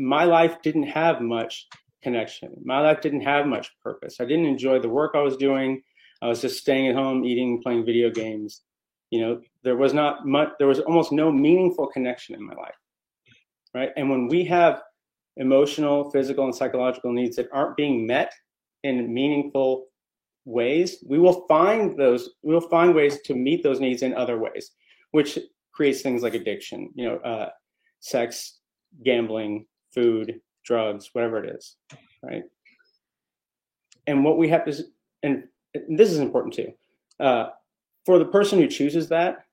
my life didn't have much connection. My life didn't have much purpose. I didn't enjoy the work I was doing. I was just staying at home, eating, playing video games, you know there was not much there was almost no meaningful connection in my life right and when we have emotional physical and psychological needs that aren't being met in meaningful ways we will find those we'll find ways to meet those needs in other ways which creates things like addiction you know uh, sex gambling food drugs whatever it is right and what we have to and this is important too uh, for the person who chooses that,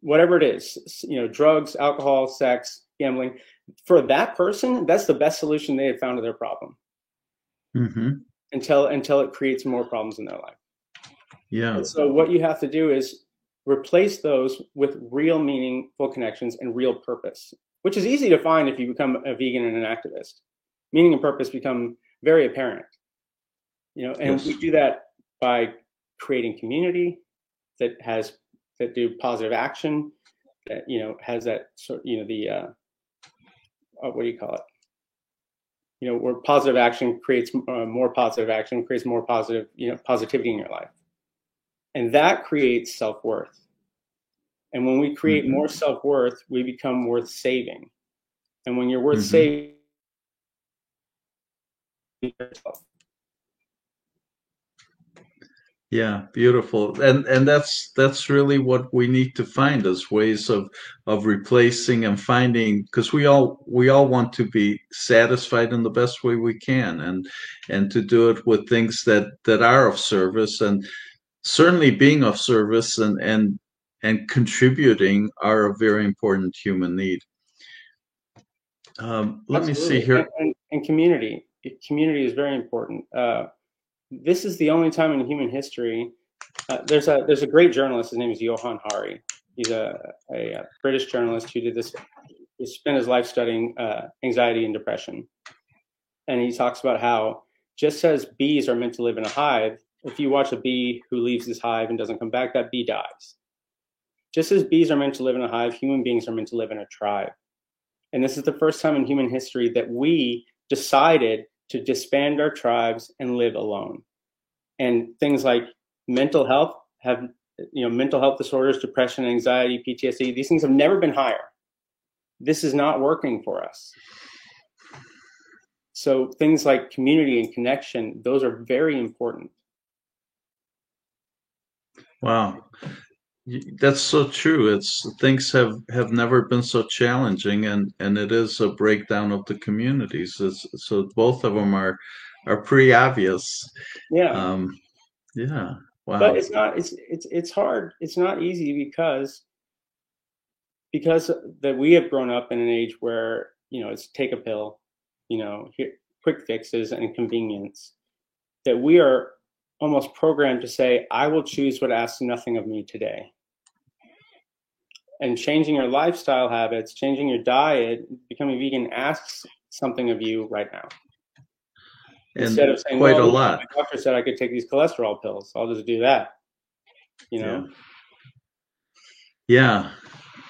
whatever it is, you know, drugs, alcohol, sex, gambling, for that person, that's the best solution they have found to their problem. Mm-hmm. Until until it creates more problems in their life. Yeah. And so what you have to do is replace those with real meaningful connections and real purpose, which is easy to find if you become a vegan and an activist. Meaning and purpose become very apparent. You know, and yes. we do that by creating community, that has that do positive action that you know has that sort you know the uh, uh, what do you call it you know where positive action creates uh, more positive action creates more positive you know positivity in your life and that creates self-worth and when we create mm-hmm. more self-worth we become worth saving and when you're worth mm-hmm. saving yeah beautiful and and that's that's really what we need to find as ways of of replacing and finding because we all we all want to be satisfied in the best way we can and and to do it with things that that are of service and certainly being of service and and and contributing are a very important human need um, let Absolutely. me see here and, and, and community community is very important uh, this is the only time in human history. Uh, there's a there's a great journalist. His name is Johann Hari. He's a, a, a British journalist who did this. He spent his life studying uh, anxiety and depression, and he talks about how just as bees are meant to live in a hive, if you watch a bee who leaves this hive and doesn't come back, that bee dies. Just as bees are meant to live in a hive, human beings are meant to live in a tribe. And this is the first time in human history that we decided to disband our tribes and live alone. And things like mental health have, you know, mental health disorders, depression, anxiety, PTSD, these things have never been higher. This is not working for us. So things like community and connection, those are very important. Wow. That's so true. It's things have have never been so challenging, and and it is a breakdown of the communities. It's, so both of them are are pretty obvious. Yeah. Um, yeah. Wow. But it's not. It's it's it's hard. It's not easy because because that we have grown up in an age where you know it's take a pill, you know, here, quick fixes and convenience. That we are almost programmed to say, I will choose what asks nothing of me today. And changing your lifestyle habits, changing your diet, becoming vegan asks something of you right now. And Instead of saying, quite well, a lot. My doctor said I could take these cholesterol pills. I'll just do that. You know? Yeah.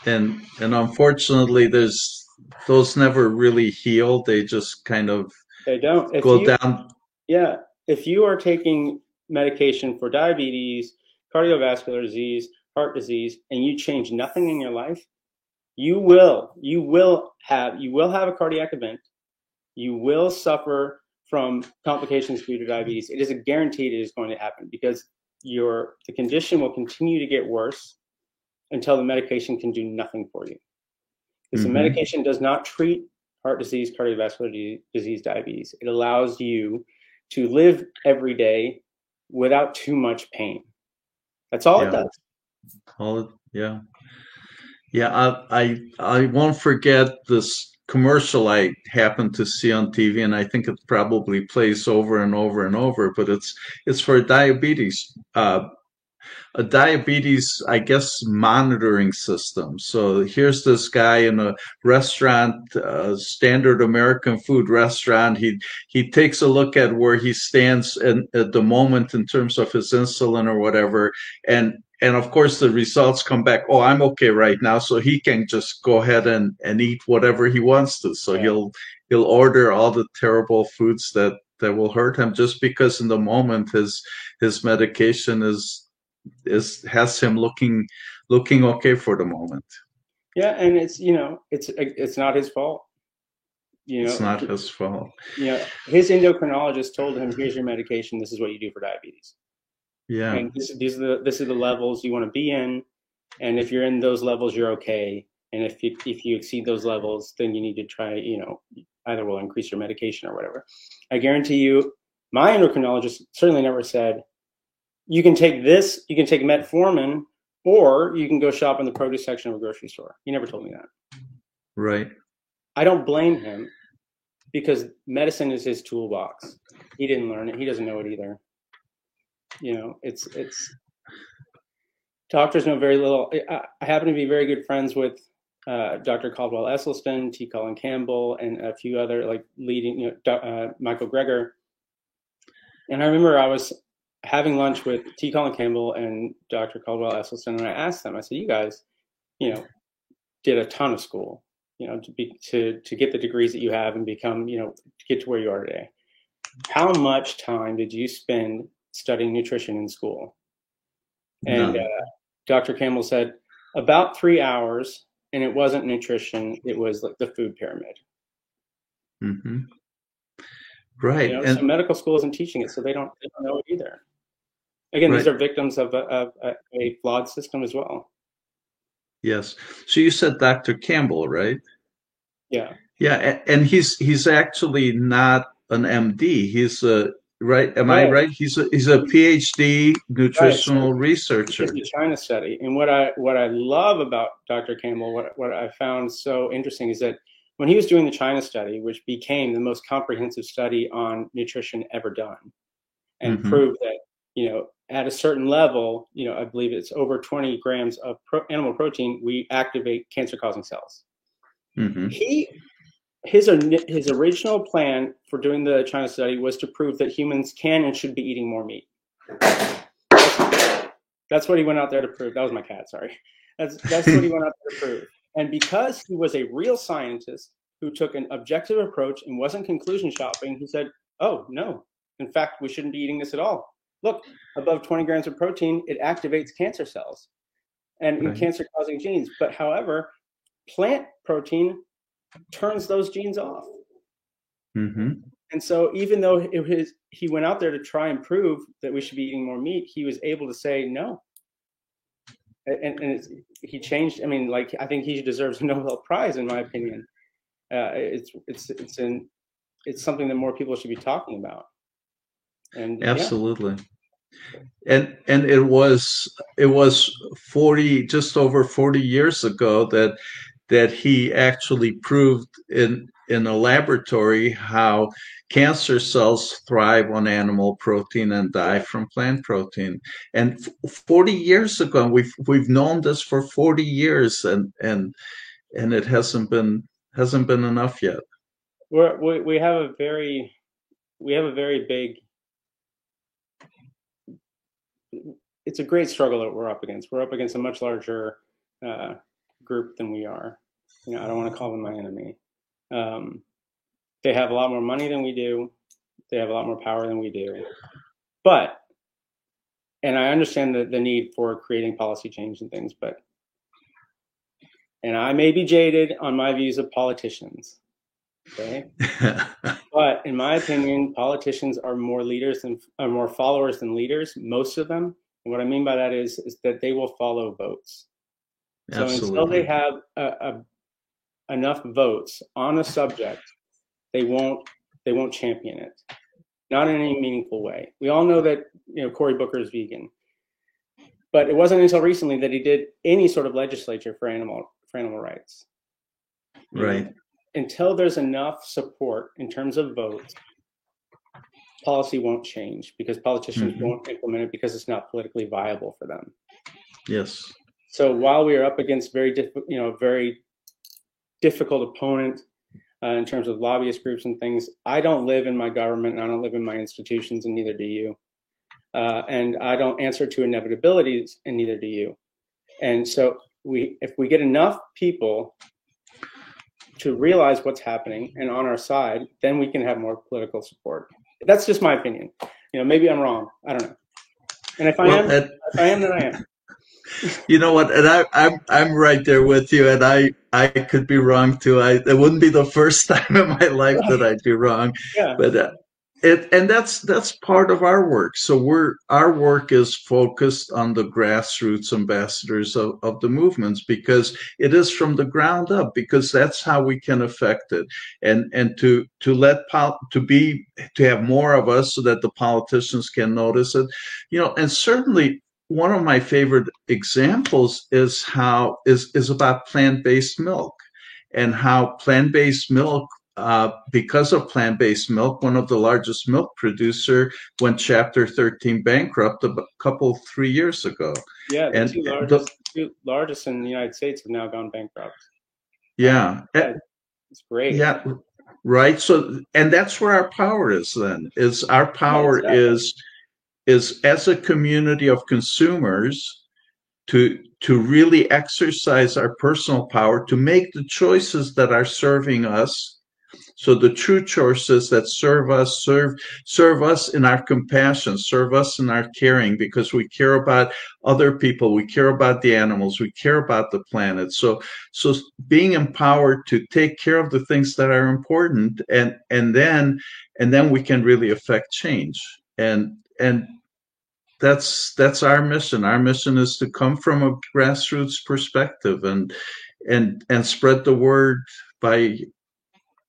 yeah. And and unfortunately there's those never really heal. They just kind of they don't if go you, down. Yeah. If you are taking medication for diabetes, cardiovascular disease, heart disease, and you change nothing in your life, you will, you will have, you will have a cardiac event. You will suffer from complications due to diabetes. It is a guaranteed it is going to happen because your the condition will continue to get worse until the medication can do nothing for you. Because mm-hmm. the medication does not treat heart disease, cardiovascular disease, diabetes. It allows you to live every day without too much pain. That's all yeah. it does. All yeah, yeah. I I I won't forget this commercial I happened to see on TV, and I think it probably plays over and over and over. But it's it's for diabetes uh, a diabetes, I guess, monitoring system. So here's this guy in a restaurant, uh, standard American food restaurant. He he takes a look at where he stands in, at the moment in terms of his insulin or whatever, and and of course the results come back. Oh, I'm okay right now, so he can just go ahead and and eat whatever he wants to. So yeah. he'll he'll order all the terrible foods that that will hurt him just because in the moment his his medication is is has him looking looking okay for the moment. Yeah, and it's you know it's it's not his fault. You know, it's not his fault. You know, his endocrinologist told him, "Here's your medication. This is what you do for diabetes." Yeah, and this, these are the this are the levels you want to be in, and if you're in those levels, you're okay. And if you, if you exceed those levels, then you need to try. You know, either will increase your medication or whatever. I guarantee you, my endocrinologist certainly never said, you can take this, you can take metformin, or you can go shop in the produce section of a grocery store. He never told me that. Right. I don't blame him because medicine is his toolbox. He didn't learn it. He doesn't know it either. You know, it's it's doctors know very little. I, I happen to be very good friends with uh, Dr. Caldwell Esselstyn, T. Colin Campbell, and a few other like leading, you know, uh, Michael Greger. And I remember I was having lunch with T. Colin Campbell and Dr. Caldwell Esselstyn, and I asked them, I said, you guys, you know, did a ton of school, you know, to be to to get the degrees that you have and become, you know, to get to where you are today. How much time did you spend studying nutrition in school? And uh, Dr. Campbell said about three hours, and it wasn't nutrition; it was like the food pyramid. Mm-hmm. Right. You know, and so medical school isn't teaching it, so they don't they don't know it either. Again, right. these are victims of a, of a flawed system as well. Yes. So you said Dr. Campbell, right? Yeah. Yeah, and he's he's actually not an MD. He's a right. Am right. I right? He's a he's a PhD nutritional right. researcher. A China study, and what I what I love about Dr. Campbell, what what I found so interesting is that when he was doing the China study, which became the most comprehensive study on nutrition ever done, and mm-hmm. proved that you know at a certain level, you know I believe it's over 20 grams of pro- animal protein, we activate cancer-causing cells. Mm-hmm. He his his original plan for doing the China study was to prove that humans can and should be eating more meat. That's what he went out there to prove. That was my cat. Sorry. That's that's what he went out there to prove. And because he was a real scientist who took an objective approach and wasn't conclusion shopping, he said, Oh, no. In fact, we shouldn't be eating this at all. Look, above 20 grams of protein, it activates cancer cells and right. cancer causing genes. But however, plant protein turns those genes off. Mm-hmm. And so, even though it was, he went out there to try and prove that we should be eating more meat, he was able to say, no, and, and he changed. I mean, like I think he deserves a Nobel Prize, in my opinion. Uh, it's it's it's an it's something that more people should be talking about. And absolutely. Yeah. And and it was it was 40 just over 40 years ago that that he actually proved in in a laboratory how cancer cells thrive on animal protein and die from plant protein. And 40 years ago, we've we've known this for 40 years, and and and it hasn't been hasn't been enough yet. We're, we we have a very we have a very big. It's a great struggle that we're up against. We're up against a much larger uh, group than we are. You know, I don't want to call them my enemy. Um, they have a lot more money than we do. They have a lot more power than we do. But, and I understand the, the need for creating policy change and things, but, and I may be jaded on my views of politicians. Okay. but in my opinion, politicians are more leaders than are more followers than leaders, most of them. And what I mean by that is, is that they will follow votes. So Absolutely. until they have a, a, enough votes on a subject they won't they won't champion it, not in any meaningful way. We all know that you know Cory Booker is vegan, but it wasn't until recently that he did any sort of legislature for animal for animal rights. Right. know, until there's enough support in terms of votes, policy won't change because politicians mm-hmm. won't implement it because it's not politically viable for them. Yes. So while we are up against very difficult, you know, very difficult opponent uh, in terms of lobbyist groups and things. I don't live in my government and I don't live in my institutions, and neither do you. Uh, and I don't answer to inevitabilities, and neither do you. And so, we, if we get enough people to realize what's happening and on our side, then we can have more political support. That's just my opinion. You know, maybe I'm wrong. I don't know. And if I well, am, if I am, then I am you know what? And I, I'm I'm right there with you, and I I could be wrong too. I it wouldn't be the first time in my life that I'd be wrong. Yeah. But uh, it and that's that's part of our work. So we're our work is focused on the grassroots ambassadors of, of the movements because it is from the ground up. Because that's how we can affect it, and and to to let pol- to be to have more of us so that the politicians can notice it, you know, and certainly one of my favorite examples is how is is about plant-based milk and how plant-based milk uh, because of plant-based milk, one of the largest milk producer went Chapter 13 bankrupt a couple three years ago. Yeah, the and two largest, the, two largest in the United States have now gone bankrupt. Yeah, it's great. Yeah, right. So, and that's where our power is. Then is our power yeah, is is as a community of consumers to to really exercise our personal power to make the choices that are serving us. So the true choices that serve us serve serve us in our compassion serve us in our caring because we care about other people we care about the animals we care about the planet. So so being empowered to take care of the things that are important and and then and then we can really affect change. And and that's that's our mission. Our mission is to come from a grassroots perspective and and and spread the word by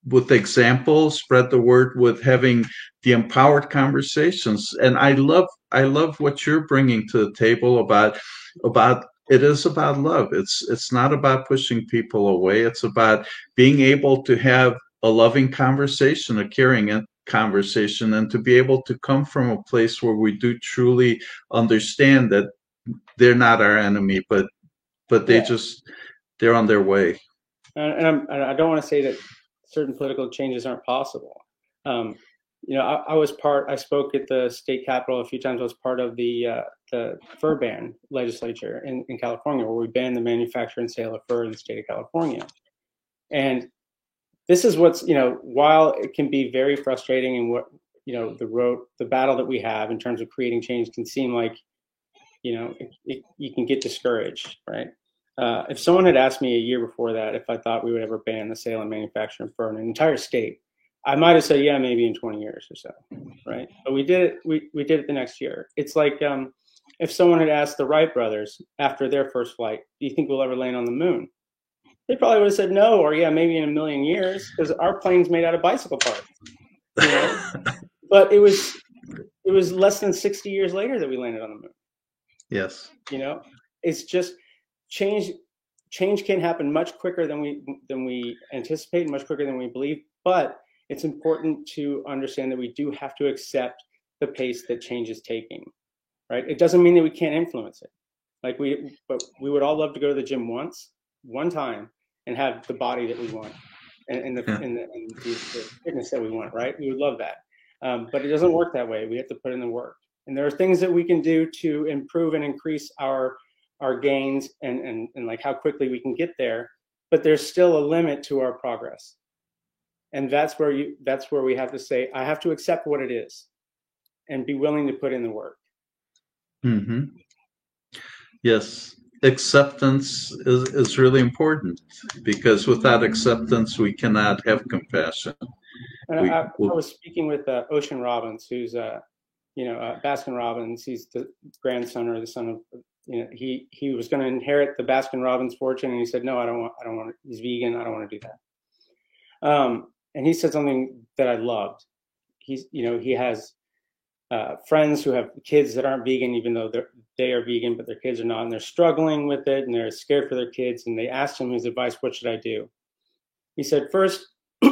with examples spread the word with having the empowered conversations. And i love i love what you're bringing to the table about about it is about love. It's it's not about pushing people away. It's about being able to have a loving conversation a caring conversation and to be able to come from a place where we do truly understand that they're not our enemy but but they yeah. just they're on their way. And, I'm, i don't want to say that certain political changes aren't possible. Um, you know I, I, was part i spoke at the state capitol a few times i was part of the uh, the fur ban legislature in, in california where we banned the manufacture and sale of fur in the state of california. And this is what's you know while it can be very frustrating and what you know the road the battle that we have in terms of creating change can seem like you know it, it, you can get discouraged right? Uh, if someone had asked me a year before that if i thought we would ever ban the sale and manufacture in an entire state i might have said yeah maybe in 20 years or so right? But we did it we, we did it the next year. It's like um if someone had asked the Wright brothers after their first flight, "Do you think we'll ever land on the moon?" They probably would have said no, or yeah, maybe in a million years, because our plane's made out of bicycle parts. You know? but it was it was less than 60 years later that we landed on the moon. Yes. You know, it's just change change can happen much quicker than we than we anticipate, much quicker than we believe, but it's important to understand that we do have to accept the pace that change is taking. Right? It doesn't mean that we can't influence it. Like we but we would all love to go to the gym once, one time and have the body that we want and, and the, yeah. and, the, and the, the, fitness that we want, right? We would love that. Um, but it doesn't work that way. We have to put in the work. And there are things that we can do to improve and increase our our gains and, and, and like how quickly we can get there. But there's still a limit to our progress. And that's where you that's where we have to say, I have to accept what it is and be willing to put in the work. Mm-hmm. Yes, acceptance is, is really important because without acceptance, we cannot have compassion. We, I, I, was speaking with uh, Ocean Robbins, who's, uh, you know, uh, Baskin Robbins. He's the grandson or the son of, you know, he he was going to inherit the Baskin Robbins fortune, and he said, "No, I don't want. I don't want. He's vegan. I don't want to do that." Um, and he said something that I loved. He's, you know, he has uh, friends who have kids that aren't vegan, even though they're, they are vegan, but their kids are not, and they're struggling with it, and they're scared for their kids. And they asked him his advice: "What should I do?" He said, first,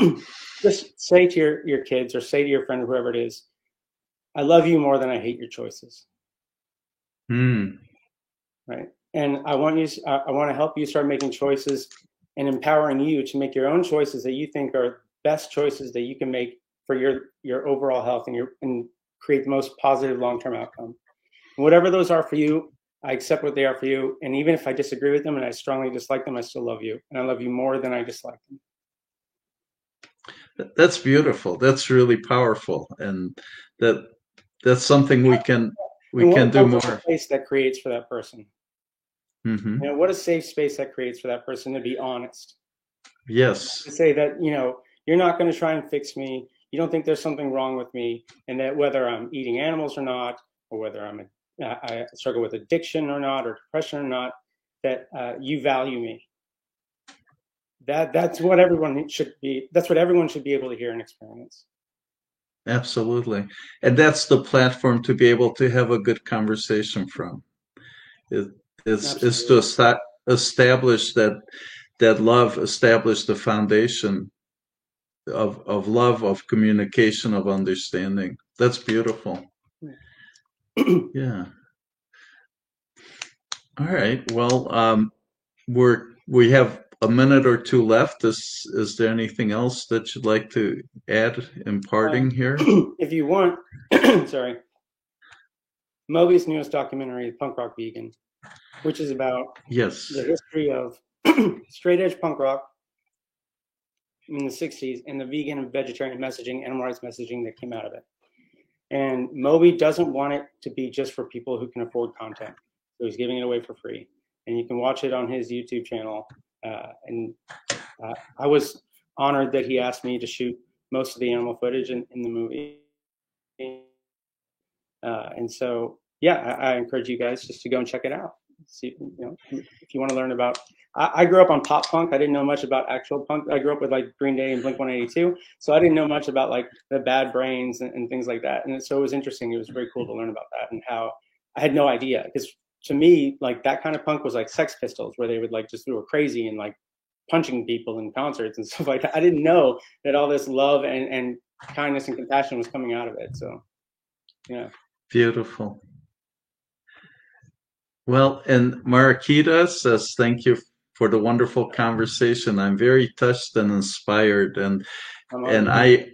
just say to your, your kids or say to your friend, whoever it is, I love you more than I hate your choices. Hmm. Right. And I want you, I want to help you start making choices and empowering you to make your own choices that you think are best choices that you can make for your, your overall health and your, and create the most positive long-term outcome. And whatever those are for you, I accept what they are for you. And even if I disagree with them and I strongly dislike them, I still love you. And I love you more than I dislike them. That's beautiful. That's really powerful. And that that's something we can we can do more. Space that creates for that person. Mm-hmm. You know, what a safe space that creates for that person to be honest. Yes. To say that, you know, you're not going to try and fix me you don't think there's something wrong with me, and that whether I'm eating animals or not, or whether I'm a, I struggle with addiction or not, or depression or not, that uh, you value me. That that's what everyone should be. That's what everyone should be able to hear and experience. Absolutely, and that's the platform to be able to have a good conversation from. It, is is to establish that that love, establish the foundation of of love, of communication, of understanding. That's beautiful. yeah. All right. Well, um, we're we have a minute or two left. Is is there anything else that you'd like to add in parting uh, here? If you want, sorry. Moby's newest documentary, Punk Rock Vegan, which is about yes the history of straight edge punk rock in the 60s and the vegan and vegetarian messaging, animal rights messaging that came out of it. And Moby doesn't want it to be just for people who can afford content. So he's giving it away for free. And you can watch it on his YouTube channel. Uh, and uh, I was honored that he asked me to shoot most of the animal footage in, in the movie. Uh, and so, yeah, I, I, encourage you guys just to go and check it out. See, you know, if you want to learn about I, grew up on pop punk. I didn't know much about actual punk. I grew up with like Green Day and Blink 182. So I didn't know much about like the Bad Brains and, and things like that. And so it was interesting. It was very cool to learn about that and how I had no idea because to me, like that kind of punk was like Sex Pistols, where they would like just go crazy and like punching people in concerts and stuff like that. I didn't know that all this love and, and kindness and compassion was coming out of it. So, yeah. Beautiful. Well, and Marakita says, thank you for the wonderful conversation. I'm very touched and inspired, and and I,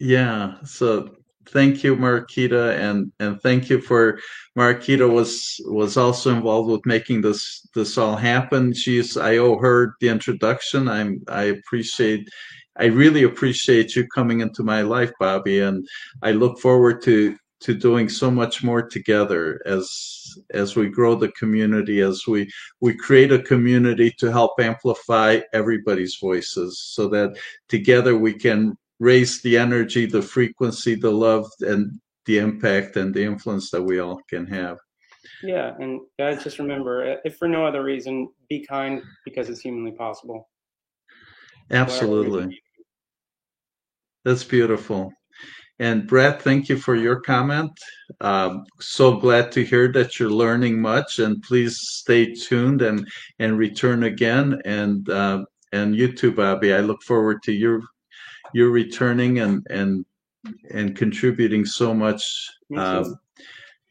yeah. So thank you, Marakita, and and thank you for Marakita was was also involved with making this this all happen. She's I owe her the introduction. I'm I appreciate. I really appreciate you coming into my life, Bobby, and I look forward to to doing so much more together as as we grow the community as we we create a community to help amplify everybody's voices so that together we can raise the energy the frequency the love and the impact and the influence that we all can have Yeah, and guys, just remember, uh, if for no other reason, be kind because it's humanly possible. Absolutely. That's beautiful. And Brett, thank you for your comment. Um, so glad to hear that you're learning much, and please stay tuned and and return again. And uh, and you too, Bobby. I look forward to your your returning and and and contributing so much. Um,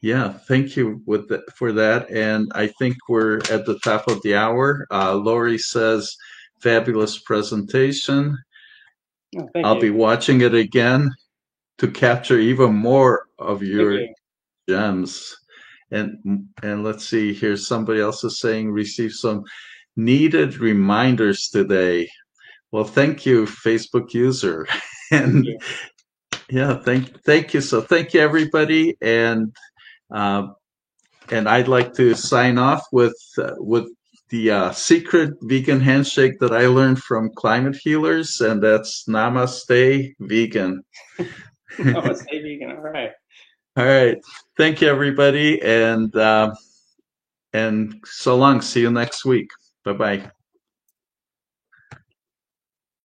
yeah, thank you with the, for that. And I think we're at the top of the hour. Uh, Lori says, "Fabulous presentation." Oh, I'll you. be watching it again to capture even more of your you. gems. And and let's see here. Somebody else is saying receive some needed reminders today. Well, thank you, Facebook user. and you. yeah, thank thank you. So thank you everybody. And uh, and I'd like to sign off with uh, with the uh, secret vegan handshake that I learned from climate healers, and that's Namaste Vegan. Namaste Vegan. All right. All right. Thank you, everybody, and uh, and so long. See you next week. Bye bye.